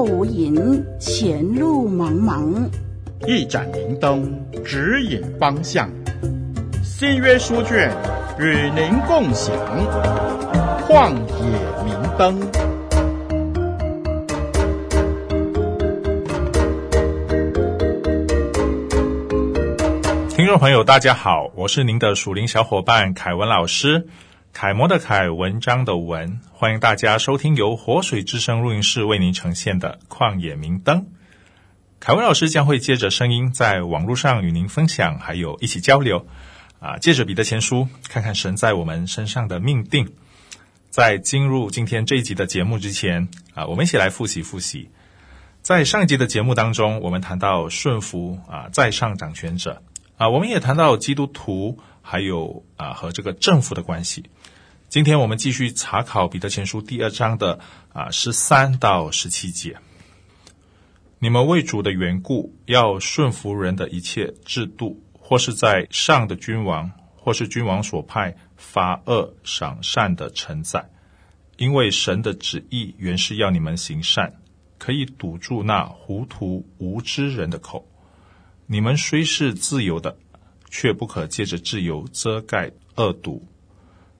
后无影，前路茫茫。一盏明灯指引方向，新约书卷与您共享。旷野明灯。听众朋友，大家好，我是您的属灵小伙伴凯文老师。楷模的楷，文章的文，欢迎大家收听由活水之声录音室为您呈现的《旷野明灯》。凯文老师将会借着声音在网络上与您分享，还有一起交流。啊，借着彼得前书，看看神在我们身上的命定。在进入今天这一集的节目之前，啊，我们一起来复习复习。在上一集的节目当中，我们谈到顺服啊，在上掌权者啊，我们也谈到基督徒还有啊和这个政府的关系。今天我们继续查考彼得前书第二章的啊十三到十七节。你们为主的缘故，要顺服人的一切制度，或是在上的君王，或是君王所派罚恶赏善的臣宰，因为神的旨意原是要你们行善，可以堵住那糊涂无知人的口。你们虽是自由的，却不可借着自由遮盖恶毒。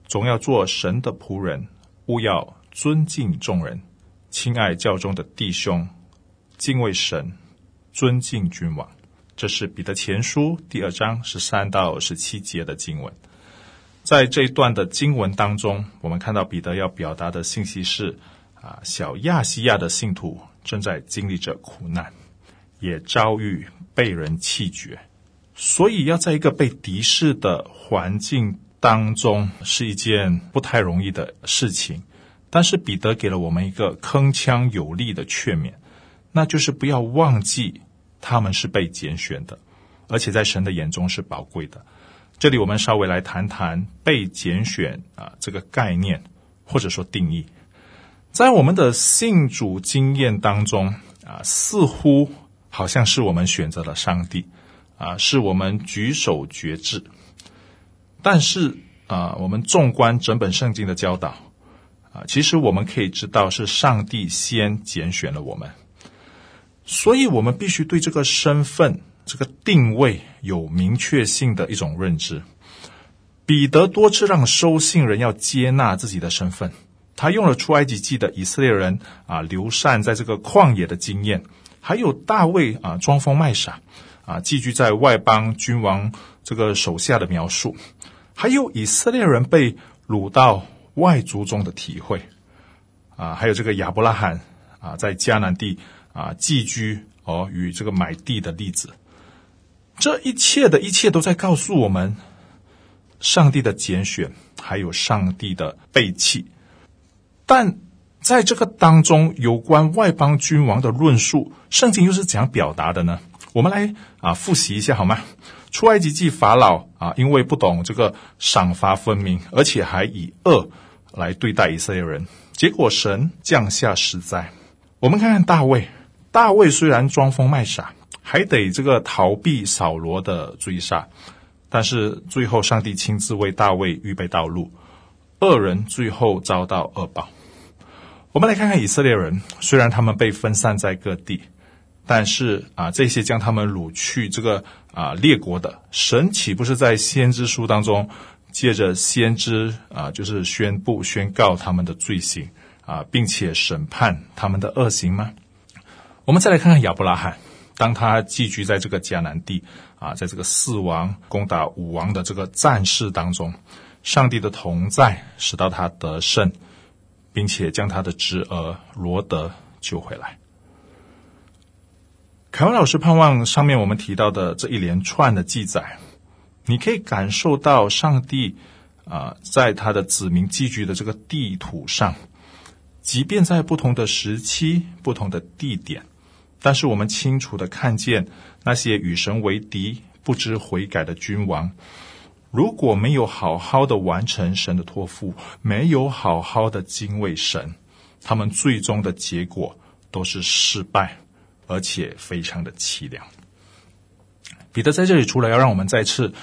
总要做神的仆人，务要尊敬众人，亲爱教中的弟兄，敬畏神，尊敬君王。这是彼得前书第二章十三到十七节的经文。在这一段的经文当中，我们看到彼得要表达的信息是：啊，小亚细亚的信徒正在经历着苦难，也遭遇被人弃绝，所以要在一个被敌视的环境。当中是一件不太容易的事情，但是彼得给了我们一个铿锵有力的劝勉，那就是不要忘记他们是被拣选的，而且在神的眼中是宝贵的。这里我们稍微来谈谈被拣选啊这个概念或者说定义，在我们的信主经验当中啊，似乎好像是我们选择了上帝啊，是我们举手决志。但是啊，我们纵观整本圣经的教导啊，其实我们可以知道是上帝先拣选了我们，所以我们必须对这个身份、这个定位有明确性的一种认知。彼得多次让收信人要接纳自己的身份，他用了出埃及记的以色列人啊流散在这个旷野的经验，还有大卫啊装疯卖傻啊寄居在外邦君王这个手下的描述。还有以色列人被掳到外族中的体会，啊，还有这个亚伯拉罕啊，在迦南地啊寄居哦，与这个买地的例子，这一切的一切都在告诉我们，上帝的拣选，还有上帝的背弃。但在这个当中，有关外邦君王的论述，圣经又是怎样表达的呢？我们来啊复习一下好吗？出埃及记法老啊，因为不懂这个赏罚分明，而且还以恶来对待以色列人，结果神降下十灾。我们看看大卫，大卫虽然装疯卖傻，还得这个逃避扫罗的追杀，但是最后上帝亲自为大卫预备道路，恶人最后遭到恶报。我们来看看以色列人，虽然他们被分散在各地。但是啊，这些将他们掳去这个啊列国的神，岂不是在先知书当中借着先知啊，就是宣布宣告他们的罪行啊，并且审判他们的恶行吗？我们再来看看亚伯拉罕，当他寄居在这个迦南地啊，在这个四王攻打五王的这个战事当中，上帝的同在使到他得胜，并且将他的侄儿罗德救回来。凯文老师盼望上面我们提到的这一连串的记载，你可以感受到上帝啊，在他的子民寄居的这个地图上，即便在不同的时期、不同的地点，但是我们清楚的看见那些与神为敌、不知悔改的君王，如果没有好好的完成神的托付，没有好好的敬畏神，他们最终的结果都是失败。而且非常的凄凉。彼得在这里除了要让我们再次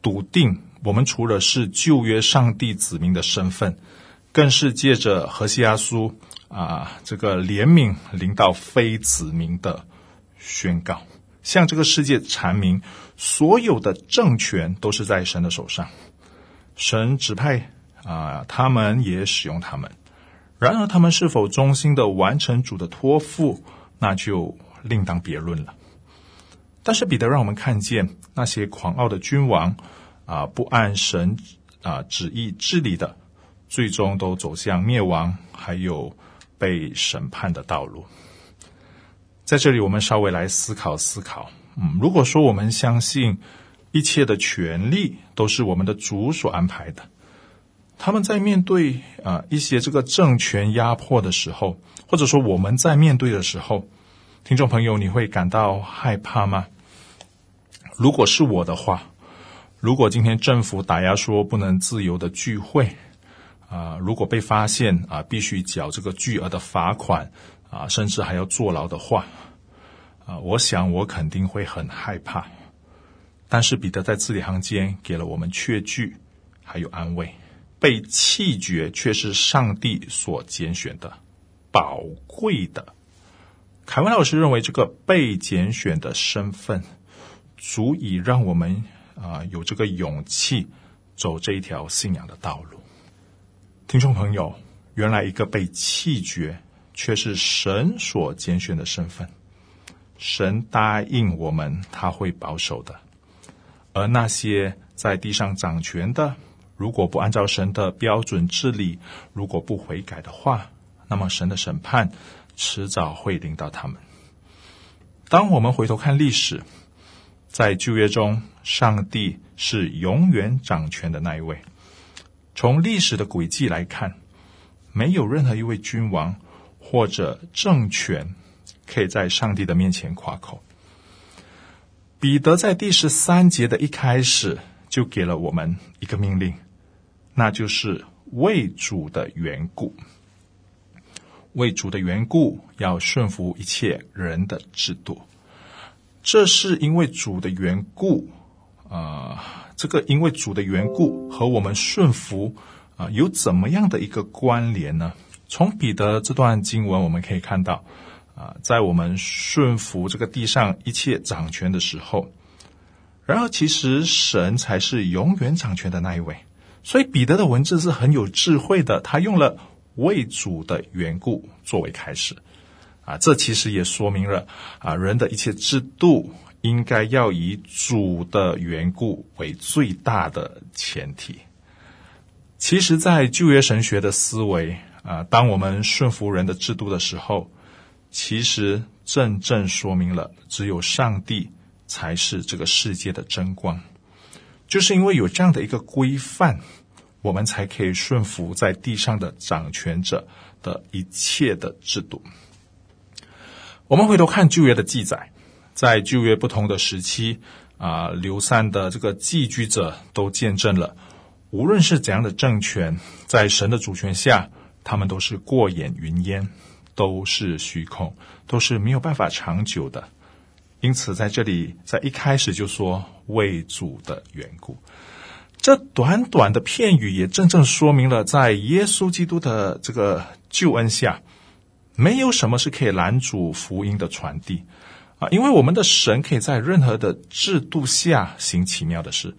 笃定，我们除了是旧约上帝子民的身份，更是借着何西阿书啊，这个怜悯临到非子民的宣告，向这个世界阐明，所有的政权都是在神的手上，神指派啊，他们也使用他们。然而，他们是否忠心的完成主的托付，那就另当别论了。但是，彼得让我们看见那些狂傲的君王啊，不按神啊旨意治理的，最终都走向灭亡，还有被审判的道路。在这里，我们稍微来思考思考。嗯，如果说我们相信一切的权利都是我们的主所安排的，他们在面对啊一些这个政权压迫的时候，或者说我们在面对的时候，听众朋友，你会感到害怕吗？如果是我的话，如果今天政府打压说不能自由的聚会，啊，如果被发现啊，必须缴这个巨额的罚款啊，甚至还要坐牢的话，啊，我想我肯定会很害怕。但是彼得在字里行间给了我们确据，还有安慰。被弃绝却是上帝所拣选的，宝贵的。凯文老师认为，这个被拣选的身份，足以让我们啊、有这个勇气走这一条信仰的道路。听众朋友，原来一个被弃绝却是神所拣选的身份，神答应我们他会保守的，而那些在地上掌权的。如果不按照神的标准治理，如果不悔改的话，那么神的审判迟早会临到他们。当我们回头看历史，在旧约中，上帝是永远掌权的那一位。从历史的轨迹来看，没有任何一位君王或者政权可以在上帝的面前夸口。彼得在第十三节的一开始就给了我们一个命令。那就是为主的缘故，为主的缘故要顺服一切人的制度。这是因为主的缘故啊、这个因为主的缘故和我们顺服啊、有怎么样的一个关联呢？从彼得这段经文我们可以看到啊、在我们顺服这个地上一切掌权的时候，然而其实神才是永远掌权的那一位。所以彼得的文字是很有智慧的，他用了为主的缘故作为开始，啊，这其实也说明了啊，人的一切制度应该要以主的缘故为最大的前提。其实，在旧约神学的思维啊，当我们顺服人的制度的时候，其实真正说明了只有上帝才是这个世界的真光。就是因为有这样的一个规范，我们才可以顺服在地上的掌权者的一切的制度。我们回头看旧约的记载，在旧约不同的时期啊，流散的这个寄居者都见证了，无论是怎样的政权，在神的主权下，他们都是过眼云烟，都是虚空，都是没有办法长久的。因此，在这里，在一开始就说为主的缘故，这短短的片语也真正说明了，在耶稣基督的这个救恩下，没有什么是可以拦阻福音的传递啊！因为我们的神可以在任何的制度下行奇妙的事。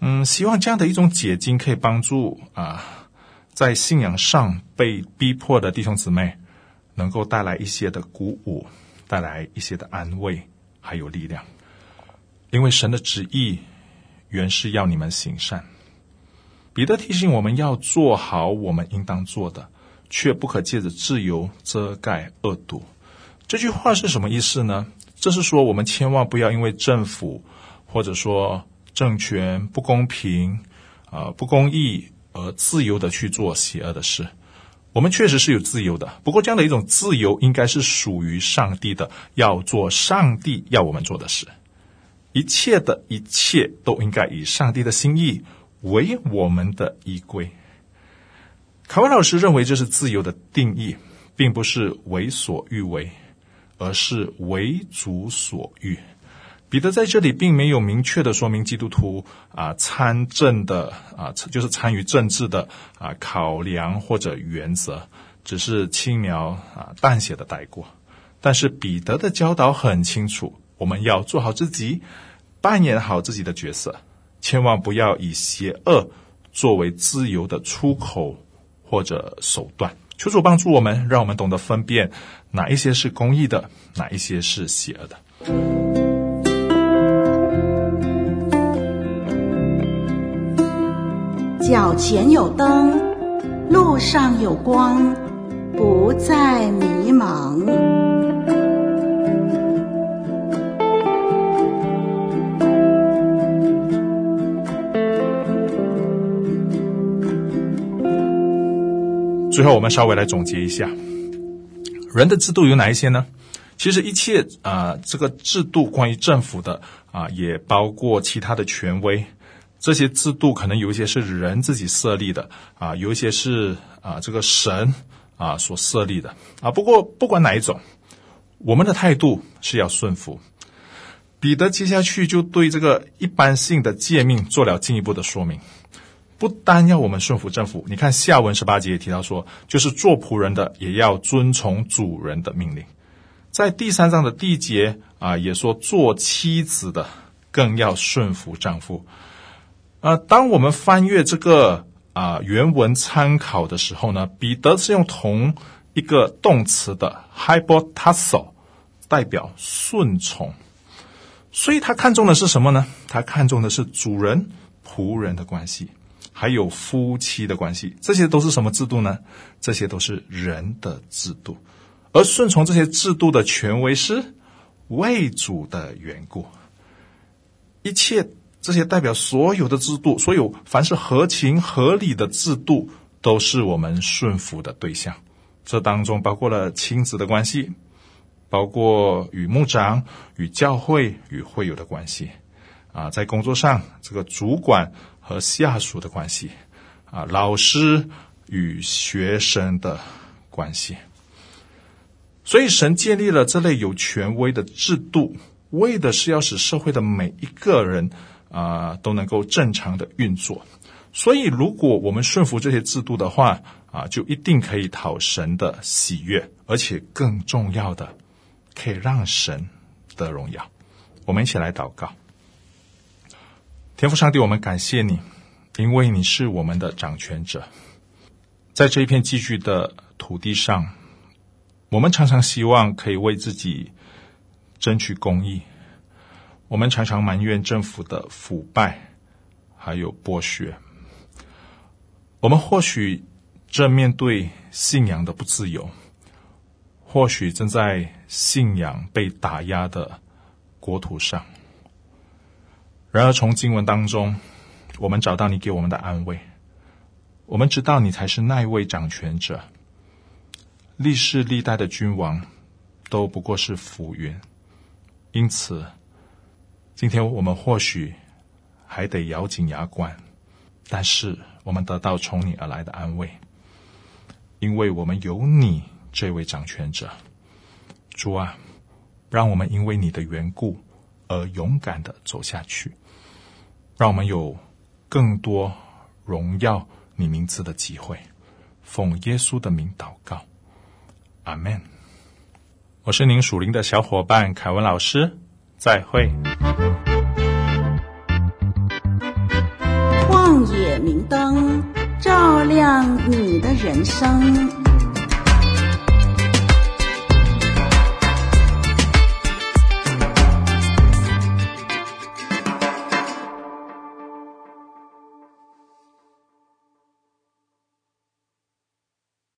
嗯，希望这样的一种解经可以帮助啊，在信仰上被逼迫的弟兄姊妹，能够带来一些的鼓舞，带来一些的安慰。还有力量，因为神的旨意原是要你们行善。彼得提醒我们要做好我们应当做的，却不可借着自由遮盖恶毒。这句话是什么意思呢？这是说我们千万不要因为政府或者说政权不公平啊、不公义而自由的去做邪恶的事。我们确实是有自由的，不过这样的一种自由应该是属于上帝的，要做上帝要我们做的事。一切的一切都应该以上帝的心意为我们的依归。凯文老师认为，这是自由的定义，并不是为所欲为，而是为主所欲。彼得在这里并没有明确的说明基督徒啊参政的啊，就是参与政治的啊考量或者原则，只是轻描啊淡写的带过。但是彼得的教导很清楚，我们要做好自己，扮演好自己的角色，千万不要以邪恶作为自由的出口或者手段。求主帮助我们，让我们懂得分辨哪一些是公义的，哪一些是邪恶的。脚前有灯，路上有光，不再迷茫。最后，我们稍微来总结一下，人的制度有哪一些呢？其实一切啊、这个制度关于政府的啊、也包括其他的权威。这些制度可能有一些是人自己设立的啊、有一些是啊、这个神啊、所设立的啊。不过不管哪一种，我们的态度是要顺服。彼得接下去就对这个一般性的诫命做了进一步的说明。不单要我们顺服政府，你看下文十八节也提到说，就是做仆人的也要遵从主人的命令。在第三章的第一节啊，也说做妻子的更要顺服丈夫。呃，当我们翻阅这个啊原文参考的时候呢，彼得是用同一个动词的 hypotasso 代表顺从，所以他看重的是什么呢？他看重的是主人仆人的关系。还有夫妻的关系，这些都是什么制度呢？这些都是人的制度，而顺从这些制度的权威是为主的缘故。一切这些代表所有的制度，所有凡是合情合理的制度，都是我们顺服的对象。这当中包括了亲子的关系，包括与牧长、与教会、与会友的关系。啊，在工作上，这个主管。和下属的关系，啊，老师与学生的关系，所以神建立了这类有权威的制度，为的是要使社会的每一个人啊都能够正常的运作。所以，如果我们顺服这些制度的话，啊，就一定可以讨神的喜悦，而且更重要的，可以让神得荣耀。我们一起来祷告。天父上帝，我们感谢你，因为你是我们的掌权者。在这一片寄居的土地上，我们常常希望可以为自己争取公义。我们常常埋怨政府的腐败，还有剥削。我们或许正面对信仰的不自由，或许正在信仰被打压的国土上。然而，从经文当中，我们找到你给我们的安慰。我们知道你才是那一位掌权者。历世历代的君王都不过是浮云。因此，今天我们或许还得咬紧牙关，但是我们得到从你而来的安慰，因为我们有你这位掌权者。主啊，让我们因为你的缘故而勇敢的走下去。让我们有更多荣耀你名字的机会，奉耶稣的名祷告，阿门。我是您属灵的小伙伴凯文老师，再会。旷野明灯，照亮你的人生。